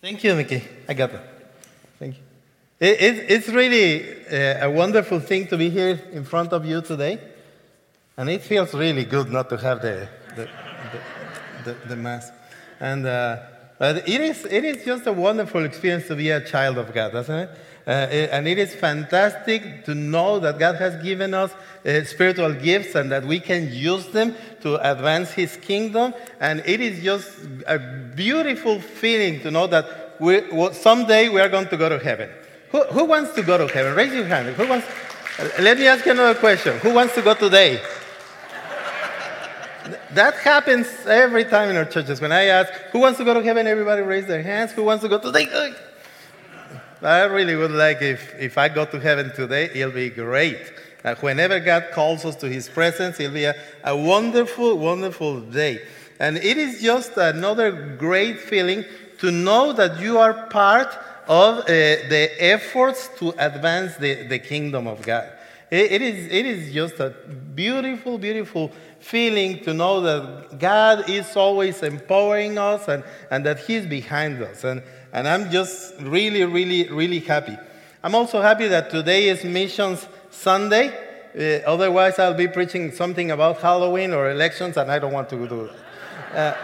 Thank you, Mickey. I got it. Thank you. It, it, it's really uh, a wonderful thing to be here in front of you today. And it feels really good not to have the, the, the, the, the mask. And, uh, but it is, it is just a wonderful experience to be a child of God, doesn't it? Uh, and it is fantastic to know that God has given us uh, spiritual gifts and that we can use them to advance His kingdom. And it is just a beautiful feeling to know that we, someday we are going to go to heaven. Who, who wants to go to heaven? Raise your hand. Who wants? Let me ask you another question. Who wants to go today? That happens every time in our churches. When I ask, who wants to go to heaven? Everybody raise their hands. Who wants to go today? I really would like if, if I go to heaven today, it'll be great. Uh, whenever God calls us to his presence, it'll be a, a wonderful, wonderful day. And it is just another great feeling to know that you are part of uh, the efforts to advance the, the kingdom of God. It, it, is, it is just a beautiful, beautiful feeling to know that God is always empowering us and, and that He's behind us. And, and I'm just really, really, really happy. I'm also happy that today is Missions Sunday. Uh, otherwise, I'll be preaching something about Halloween or elections, and I don't want to do that.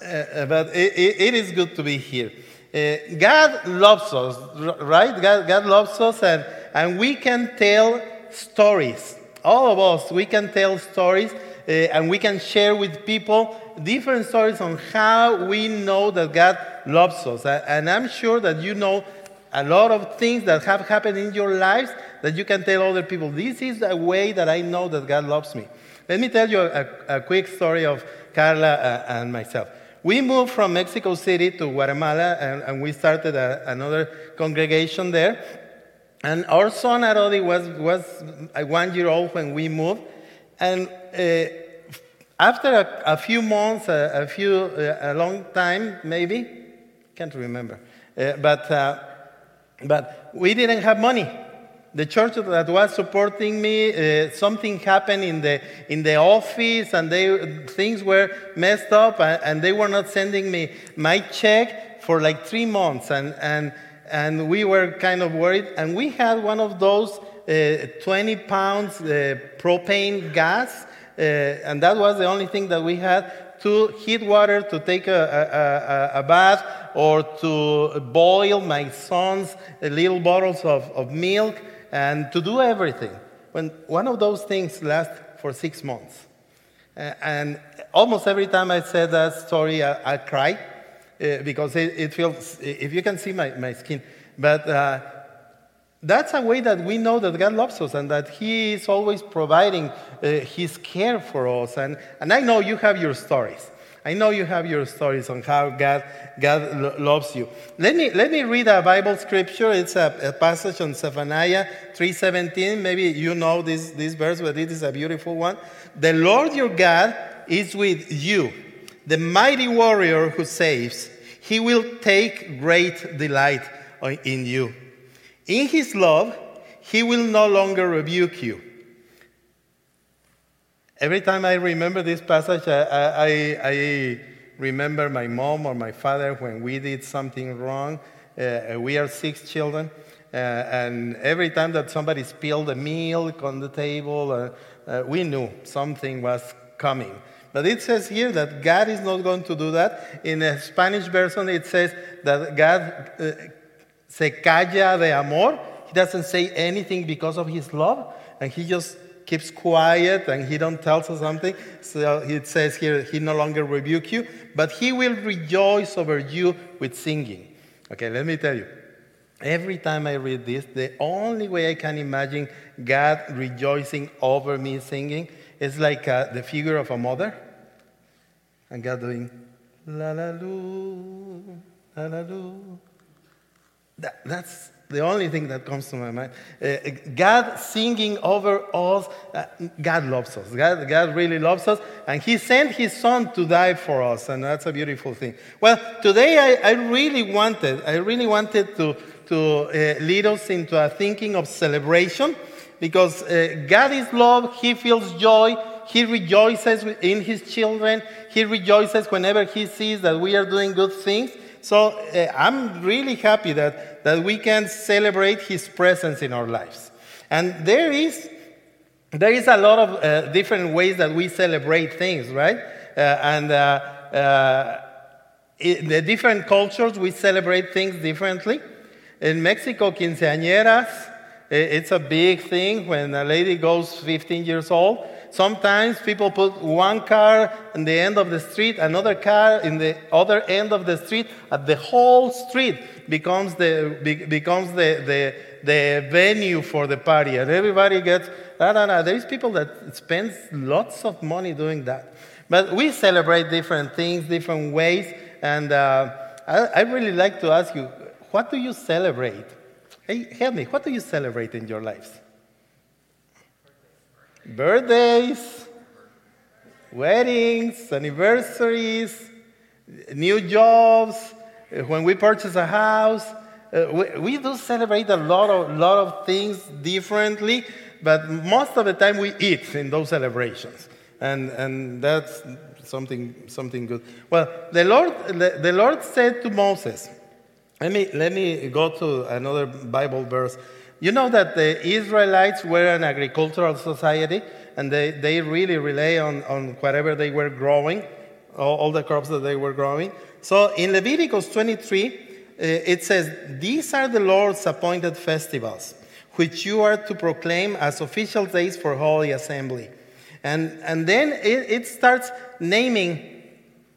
Uh, uh, but it, it, it is good to be here. Uh, God loves us, right? God, God loves us, and, and we can tell stories. All of us, we can tell stories, uh, and we can share with people different stories on how we know that God loves us. And I'm sure that you know a lot of things that have happened in your lives that you can tell other people. This is a way that I know that God loves me. Let me tell you a, a quick story of Carla uh, and myself. We moved from Mexico City to Guatemala and, and we started a, another congregation there. And our son Arodi was, was one year old when we moved. And uh, after a, a, few months, a, a few, uh, a long time, maybe, can't remember, uh, but, uh, but we didn't have money. The church that was supporting me, uh, something happened in the, in the office and they, things were messed up and, and they were not sending me my check for like three months. And, and, and we were kind of worried. And we had one of those uh, 20 pounds uh, propane gas uh, and that was the only thing that we had to heat water, to take a, a, a, a bath, or to boil my son's little bottles of, of milk, and to do everything. When one of those things lasts for six months. Uh, and almost every time I said that story, I, I cry uh, because it, it, feels, if you can see my, my skin, but uh, that's a way that we know that God loves us and that He is always providing uh, His care for us. And, and I know you have your stories. I know you have your stories on how God, God lo- loves you. Let me, let me read a Bible scripture. It's a, a passage on Zephaniah 3.17. Maybe you know this, this verse, but it is a beautiful one. The Lord your God is with you, the mighty warrior who saves. He will take great delight in you. In his love, he will no longer rebuke you. Every time I remember this passage, I, I, I remember my mom or my father when we did something wrong. Uh, we are six children. Uh, and every time that somebody spilled a milk on the table, uh, uh we knew something was coming. But it says here that God is not going to do that. In the Spanish version, it says that God uh, se calla de amor. He doesn't say anything because of his love, and he just keeps quiet and he don't tell us something. So it says here, he no longer rebuke you, but he will rejoice over you with singing. Okay, let me tell you. Every time I read this, the only way I can imagine God rejoicing over me singing is like uh, the figure of a mother and God doing la la lu, la la lu. That, that's the only thing that comes to my mind. Uh, God singing over us. Uh, God loves us. God, God really loves us. And He sent His Son to die for us. And that's a beautiful thing. Well, today I, I really wanted, I really wanted to, to uh, lead us into a thinking of celebration because uh, God is love. He feels joy. He rejoices in His children. He rejoices whenever He sees that we are doing good things. So uh, I'm really happy that, that we can celebrate His presence in our lives. And there is, there is a lot of uh, different ways that we celebrate things, right? Uh, and uh, uh, in the different cultures, we celebrate things differently. In Mexico, quinceañeras, it's a big thing when a lady goes 15 years old. Sometimes people put one car in the end of the street, another car in the other end of the street, and the whole street becomes the, becomes the, the, the venue for the party. And everybody gets, no, no, no. There's people that spend lots of money doing that. But we celebrate different things, different ways. And uh, I, I really like to ask you, what do you celebrate? Hey, help me, what do you celebrate in your lives? Birthdays, weddings, anniversaries, new jobs, when we purchase a house. Uh, we, we, do celebrate a lot of, lot of things differently, but most of the time we eat in those celebrations. And, and that's something, something good. Well, the Lord, the, the Lord said to Moses, let me, let me go to another Bible verse. You know that the Israelites were an agricultural society and they, they really rely on, on whatever they were growing, all, all the crops that they were growing. So in Leviticus 23, uh, it says, These are the Lord's appointed festivals, which you are to proclaim as official days for holy assembly. And, and then it, it starts naming,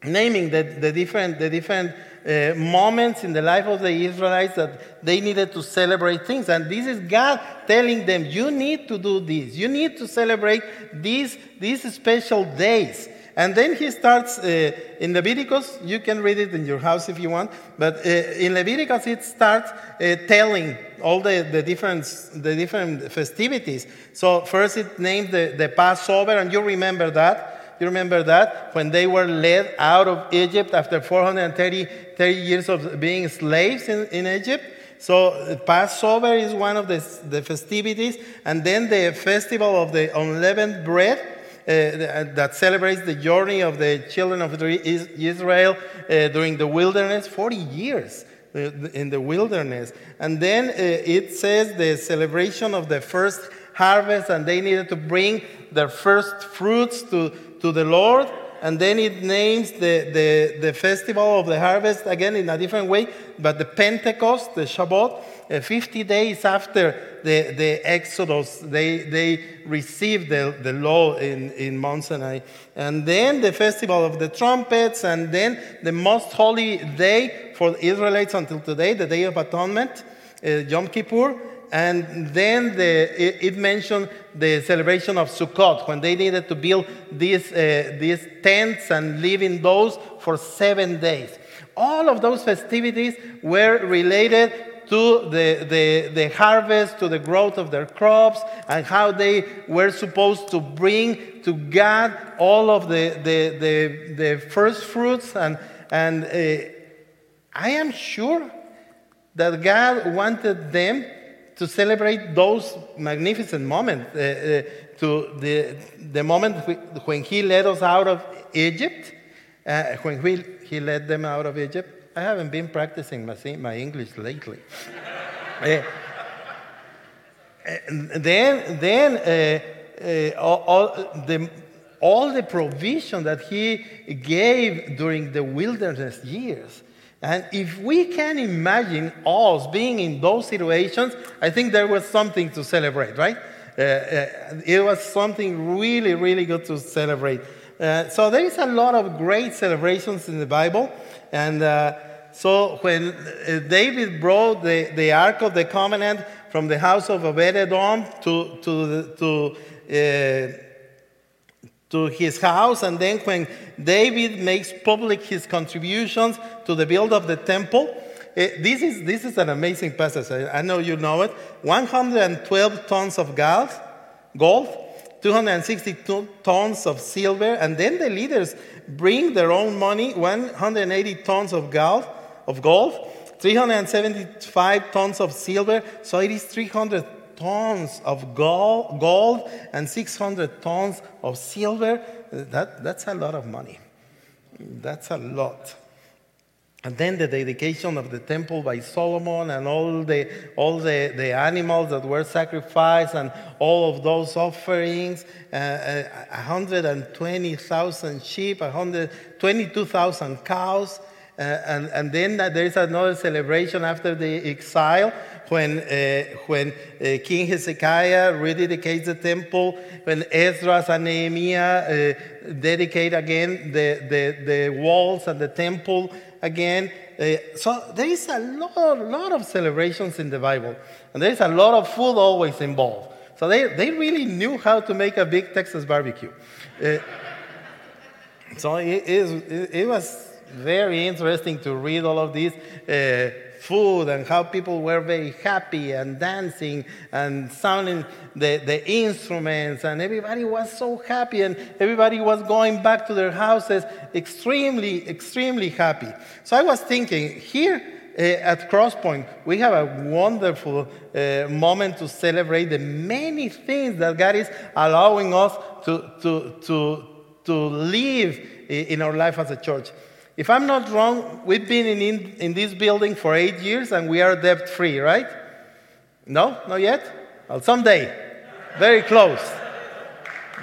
naming the, the different, the different uh, moments in the life of the Israelites that they needed to celebrate things. And this is God telling them, you need to do this. You need to celebrate these, these special days. And then he starts uh, in Leviticus, you can read it in your house if you want, but uh, in Leviticus it starts uh, telling all the, the, different, the different festivities. So first it names the, the Passover, and you remember that. You remember that? When they were led out of Egypt after 430 30 years of being slaves in, in Egypt. So Passover is one of the, the festivities. And then the festival of the unleavened bread. Uh, that celebrates the journey of the children of Israel uh, during the wilderness, 40 years uh, in the wilderness. And then uh, it says the celebration of the first harvest, and they needed to bring their first fruits to, to the Lord. And then it names the, the, the festival of the harvest again in a different way, but the Pentecost, the Shabbat, uh, 50 days after the, the Exodus, they, they received the, the law in, in Mount Sinai. And then the festival of the trumpets, and then the most holy day for Israelites until today, the Day of Atonement, uh, Yom Kippur. And then the, it, it, mentioned the celebration of Sukkot when they needed to build these, uh, these tents and live in those for seven days. All of those festivities were related to the, the, the harvest, to the growth of their crops, and how they were supposed to bring to God all of the, the, the, the first fruits. And, and uh, I am sure that God wanted them to celebrate those magnificent moments. Uh, uh, to the, the moment when he led us out of Egypt, uh, when we, he led them out of Egypt. I haven't been practicing my, my English lately. uh, then, then uh, uh, all, all, the, all the provision that he gave during the wilderness years and if we can imagine us being in those situations, I think there was something to celebrate, right? Uh, uh, it was something really, really good to celebrate. Uh, so there is a lot of great celebrations in the Bible. And uh, so when uh, David brought the, the Ark of the Covenant from the house of Obed-Edom to, to, to uh, to his house. And then when David makes public his contributions to the build of the temple, uh, this, is, this is an amazing passage. I, I, know you know it. 112 tons of gold, gold, 262 tons of silver, and then the leaders bring their own money, 180 tons of gold, of gold, 375 tons of silver. So it is 300 tons of gold, and 600 tons of silver. That, that's a lot of money. That's a lot. And then the dedication of the temple by Solomon and all the, all the, the animals that were sacrificed and all of those offerings uh, uh, 120,000 sheep, 122,000 cows. Uh, and, and then there's another celebration after the exile when, uh, when uh, King Hezekiah rededicates the temple, when Ezra and Nehemiah uh, dedicate again the, the, the walls and the temple again. Uh, so there is a lot, lot of celebrations in the Bible, and there is a lot of food always involved. So they, they really knew how to make a big Texas barbecue. Uh, so it, it, it, was very interesting to read all of this Uh, food and how people were very happy and dancing and sounding the, the instruments and everybody was so happy and everybody was going back to their houses extremely, extremely happy. So I was thinking here uh, at Crosspoint, we have a wonderful uh, moment to celebrate the many things that God is allowing us to, to, to, to live in our life as a church. If I'm not wrong, we've been in, in, in this building for eight years and we are debt free, right? No? Not yet? Well, someday. Very close.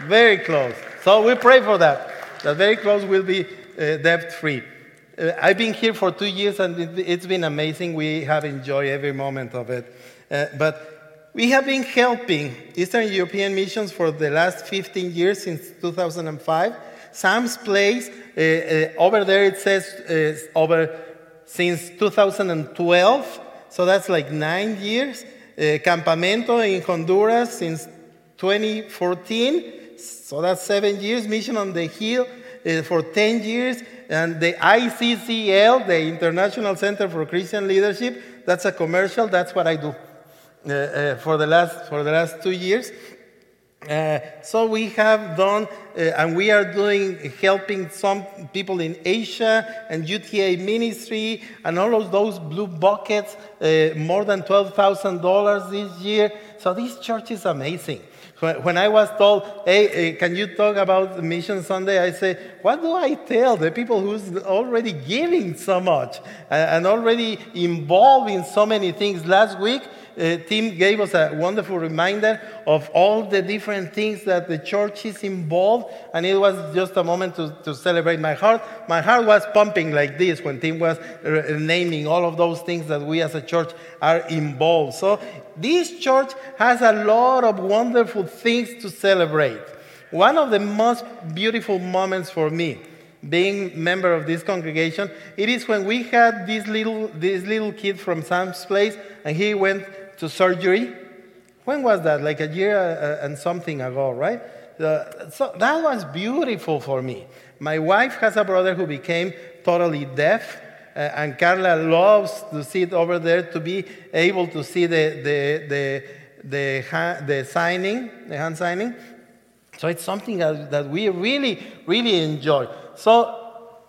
Very close. So we pray for that. That very close will be uh, debt free. Uh, I've been here for two years and it, has been amazing. We have enjoyed every moment of it. Uh, but we have been helping Eastern European missions for the last 15 years since 2005. Sam's Place uh, uh, over there it says uh, over since 2012, so that's like nine years. Campamento in Honduras since 2014, so that's seven years. Mission on the Hill for 10 years. And the ICCL, the International Center for Christian Leadership, that's a commercial. That's what I do uh, uh, for, the last, for the last two years. Uh, so we have done, uh, and we are doing, helping some people in Asia and UTA ministry and all of those blue buckets, uh, more than $12,000 this year. So this church is amazing. When I was told, hey, uh, can you talk about Mission Sunday? I say, what do I tell the people who's already giving so much and already involved in so many things? Last week, uh, Tim gave us a wonderful reminder of all the different things that the church is involved, and it was just a moment to, to celebrate my heart. My heart was pumping like this when Tim was uh, naming all of those things that we as a church are involved. So, this church has a lot of wonderful things to celebrate. One of the most beautiful moments for me being member of this congregation, it is when we had this little, this little kid from Sam's place, and he went to surgery. When was that? Like a year uh, and something ago, right? Uh, so that was beautiful for me. My wife has a brother who became totally deaf, uh, and Carla loves to sit over there to be able to see the, the, the, the, the signing, the hand signing. So it's something that we really, really enjoy. So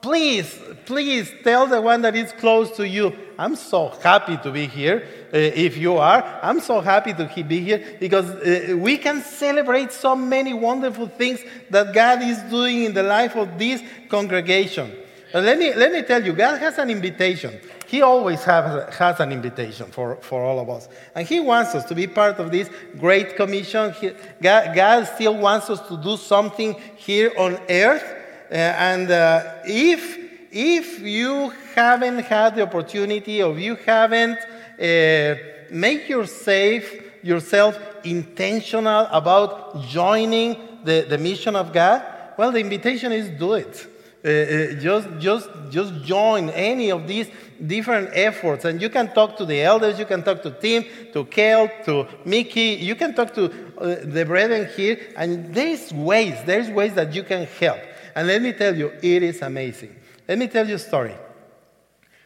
please, please tell the one that is close to you, I'm so happy to be here. Uh, if you are, I'm so happy to be here because uh, we can celebrate so many wonderful things that God is doing in the life of this congregation. Uh, let, me, let me tell you, God has an invitation. He always have, has an invitation for, for all of us. And He wants us to be part of this great commission. He, God, God still wants us to do something here on earth and uh, if, if you haven't had the opportunity or you haven't uh, make yourself, yourself intentional about joining the, the mission of God, well, the invitation is do it. Uh, uh, just, just, just join any of these different efforts. And you can talk to the elders, you can talk to Tim, to Kel, to Mickey, you can talk to uh, the brethren here. And there's ways, there's ways that you can help. And let me tell you, it is amazing. Let me tell you a story.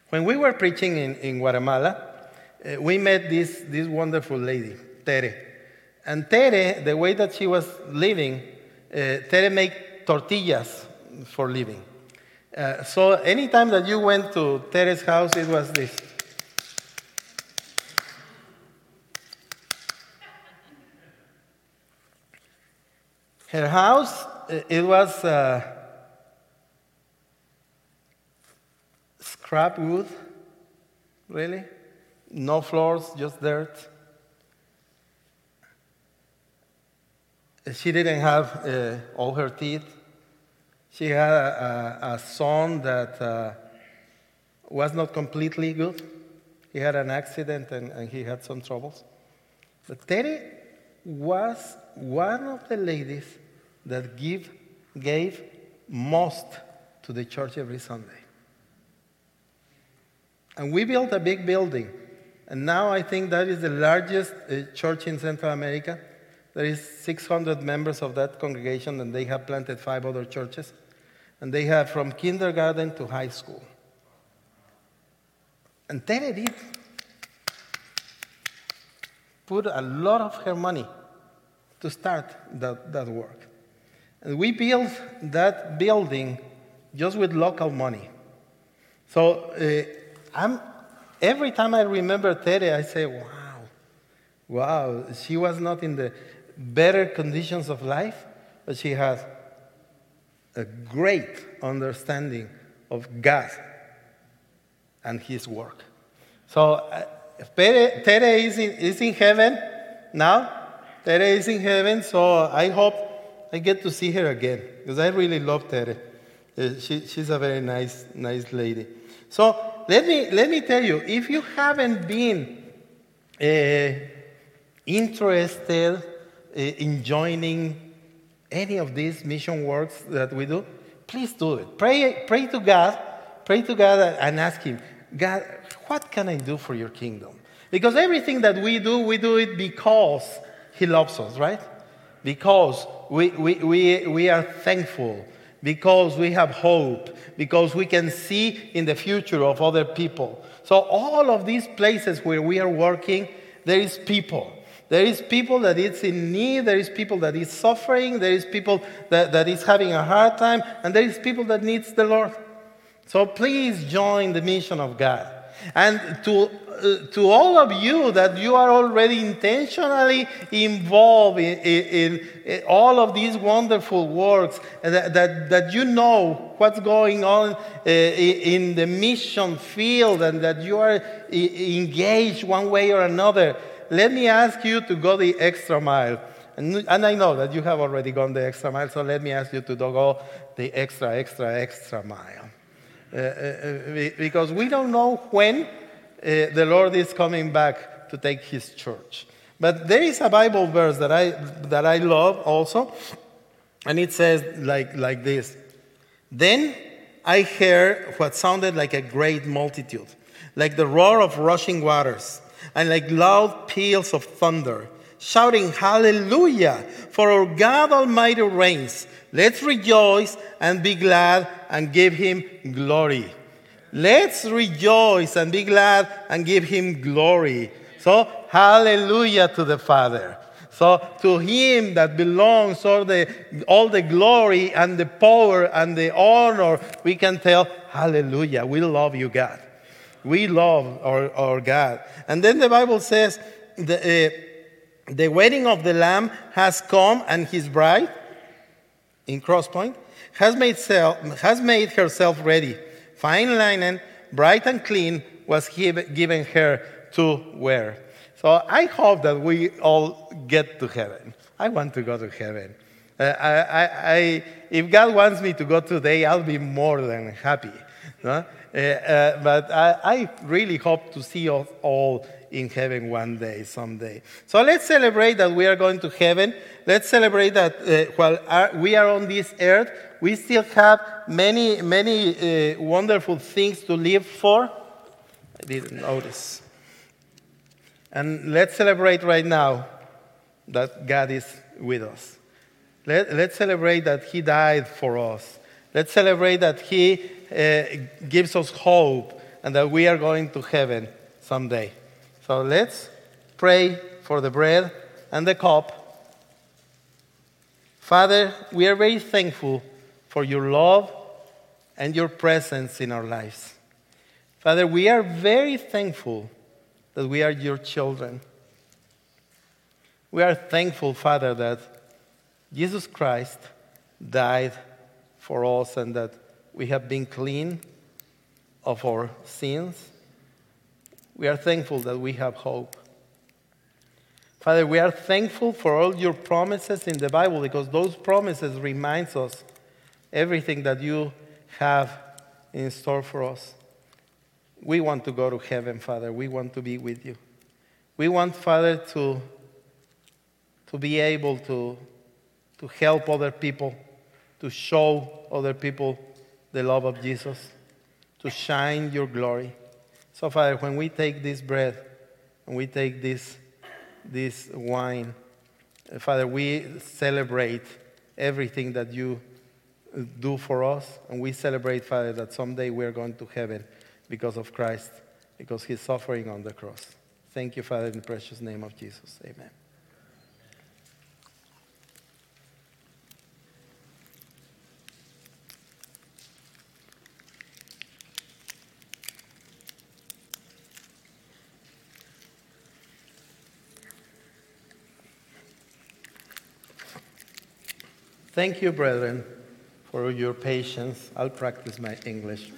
When we were preaching in, in Guatemala, uh, we met this, this wonderful lady, Tere. And Tere, the way that she was living, uh, Tere made tortillas for living. Uh, so anytime that you went to Tere's house, it was this. Her house, it was uh, scrap wood. Really? No floors, just dirt. She didn't have uh, all her teeth. She had a, a, a son that uh, was not completely good. He had an accident and, and he had some troubles. But Tere was one of the ladies that give, gave most to the church every Sunday. And we built a big building. And now I think that is the largest uh, church in Central America. There is 600 members of that congregation, and they have planted five other churches. And they have from kindergarten to high school. And Tere did put a lot of her money to start that, that work. And we built that building just with local money. So uh, I'm, every time I remember Tere, I say, wow, wow, she was not in the better conditions of life, but she has a great understanding of God and His work. So uh, Tere is in, is in heaven now. Tere is in heaven, so I hope I get to see her again because I really love Tere. Uh, she, she's a very nice, nice lady. So let me, let me tell you if you haven't been uh, interested uh, in joining any of these mission works that we do, please do it. Pray, pray to God, pray to God and ask Him, God, what can I do for your kingdom? Because everything that we do, we do it because He loves us, right? Because we, we, we, we are thankful, because we have hope, because we can see in the future of other people. So, all of these places where we are working, there is people. There is people that is in need, there is people that is suffering, there is people that, that is having a hard time, and there is people that needs the Lord. So please join the mission of God. And to, uh, to all of you that you are already intentionally involved in, in, in all of these wonderful works, that, that, that, you know what's going on uh, in the mission field and that you are engaged one way or another, let me ask you to go the extra mile. And, and I know that you have already gone the extra mile, so let me ask you to go the extra, extra, extra mile. Uh, uh, uh, because we don't know when the Lord is coming back to take his church. But there is a Bible verse that I, that I love also, and it says like, like this Then I heard what sounded like a great multitude, like the roar of rushing waters, and like loud peals of thunder, shouting, Hallelujah! For our God Almighty reigns. Let's rejoice and be glad and give him glory. Let's rejoice and be glad and give him glory. So, hallelujah to the Father. So, to him that belongs all the, all the glory and the power and the honor, we can tell, Hallelujah. We love you, God. We love our, our God. And then the Bible says, the, uh, the wedding of the Lamb has come, and his bride, in Crosspoint, has made, has made herself ready. Fine linen, bright and clean, was given her to wear. So I hope that we all get to heaven. I want to go to heaven. Uh, I, I, I, if God wants me to go today, I'll be more than happy. No? Uh, uh, but I, I, really hope to see us all in heaven one day, someday. So let's celebrate that we are going to heaven. Let's celebrate that uh, while our, we are on this earth, we still have many, many uh, wonderful things to live for. I didn't notice. And let's celebrate right now that God is with us. Let, let's celebrate that He died for us. Let's celebrate that He uh, gives us hope and that we are going to heaven someday. So let's pray for the bread and the cup. Father, we are very thankful for your love and your presence in our lives. Father, we are very thankful that we are your children. We are thankful, Father, that Jesus Christ died for us and that we have been clean of our sins. We are thankful that we have hope. Father, we are thankful for all your promises in the Bible because those promises reminds us everything that you have in store for us. We want to go to heaven, Father. We want to be with you. We want, Father, to, to be able to, to help other people, to show other people the love of Jesus, to shine your glory. So, Father, when we take this bread and we take this, this wine, Father, we celebrate everything that you do for us, and we celebrate, Father, that someday we're going to heaven because of Christ, because he's suffering on the cross. Thank you, Father, in the precious name of Jesus. Amen. Thank you, brethren, for your patience. I'll practice my English.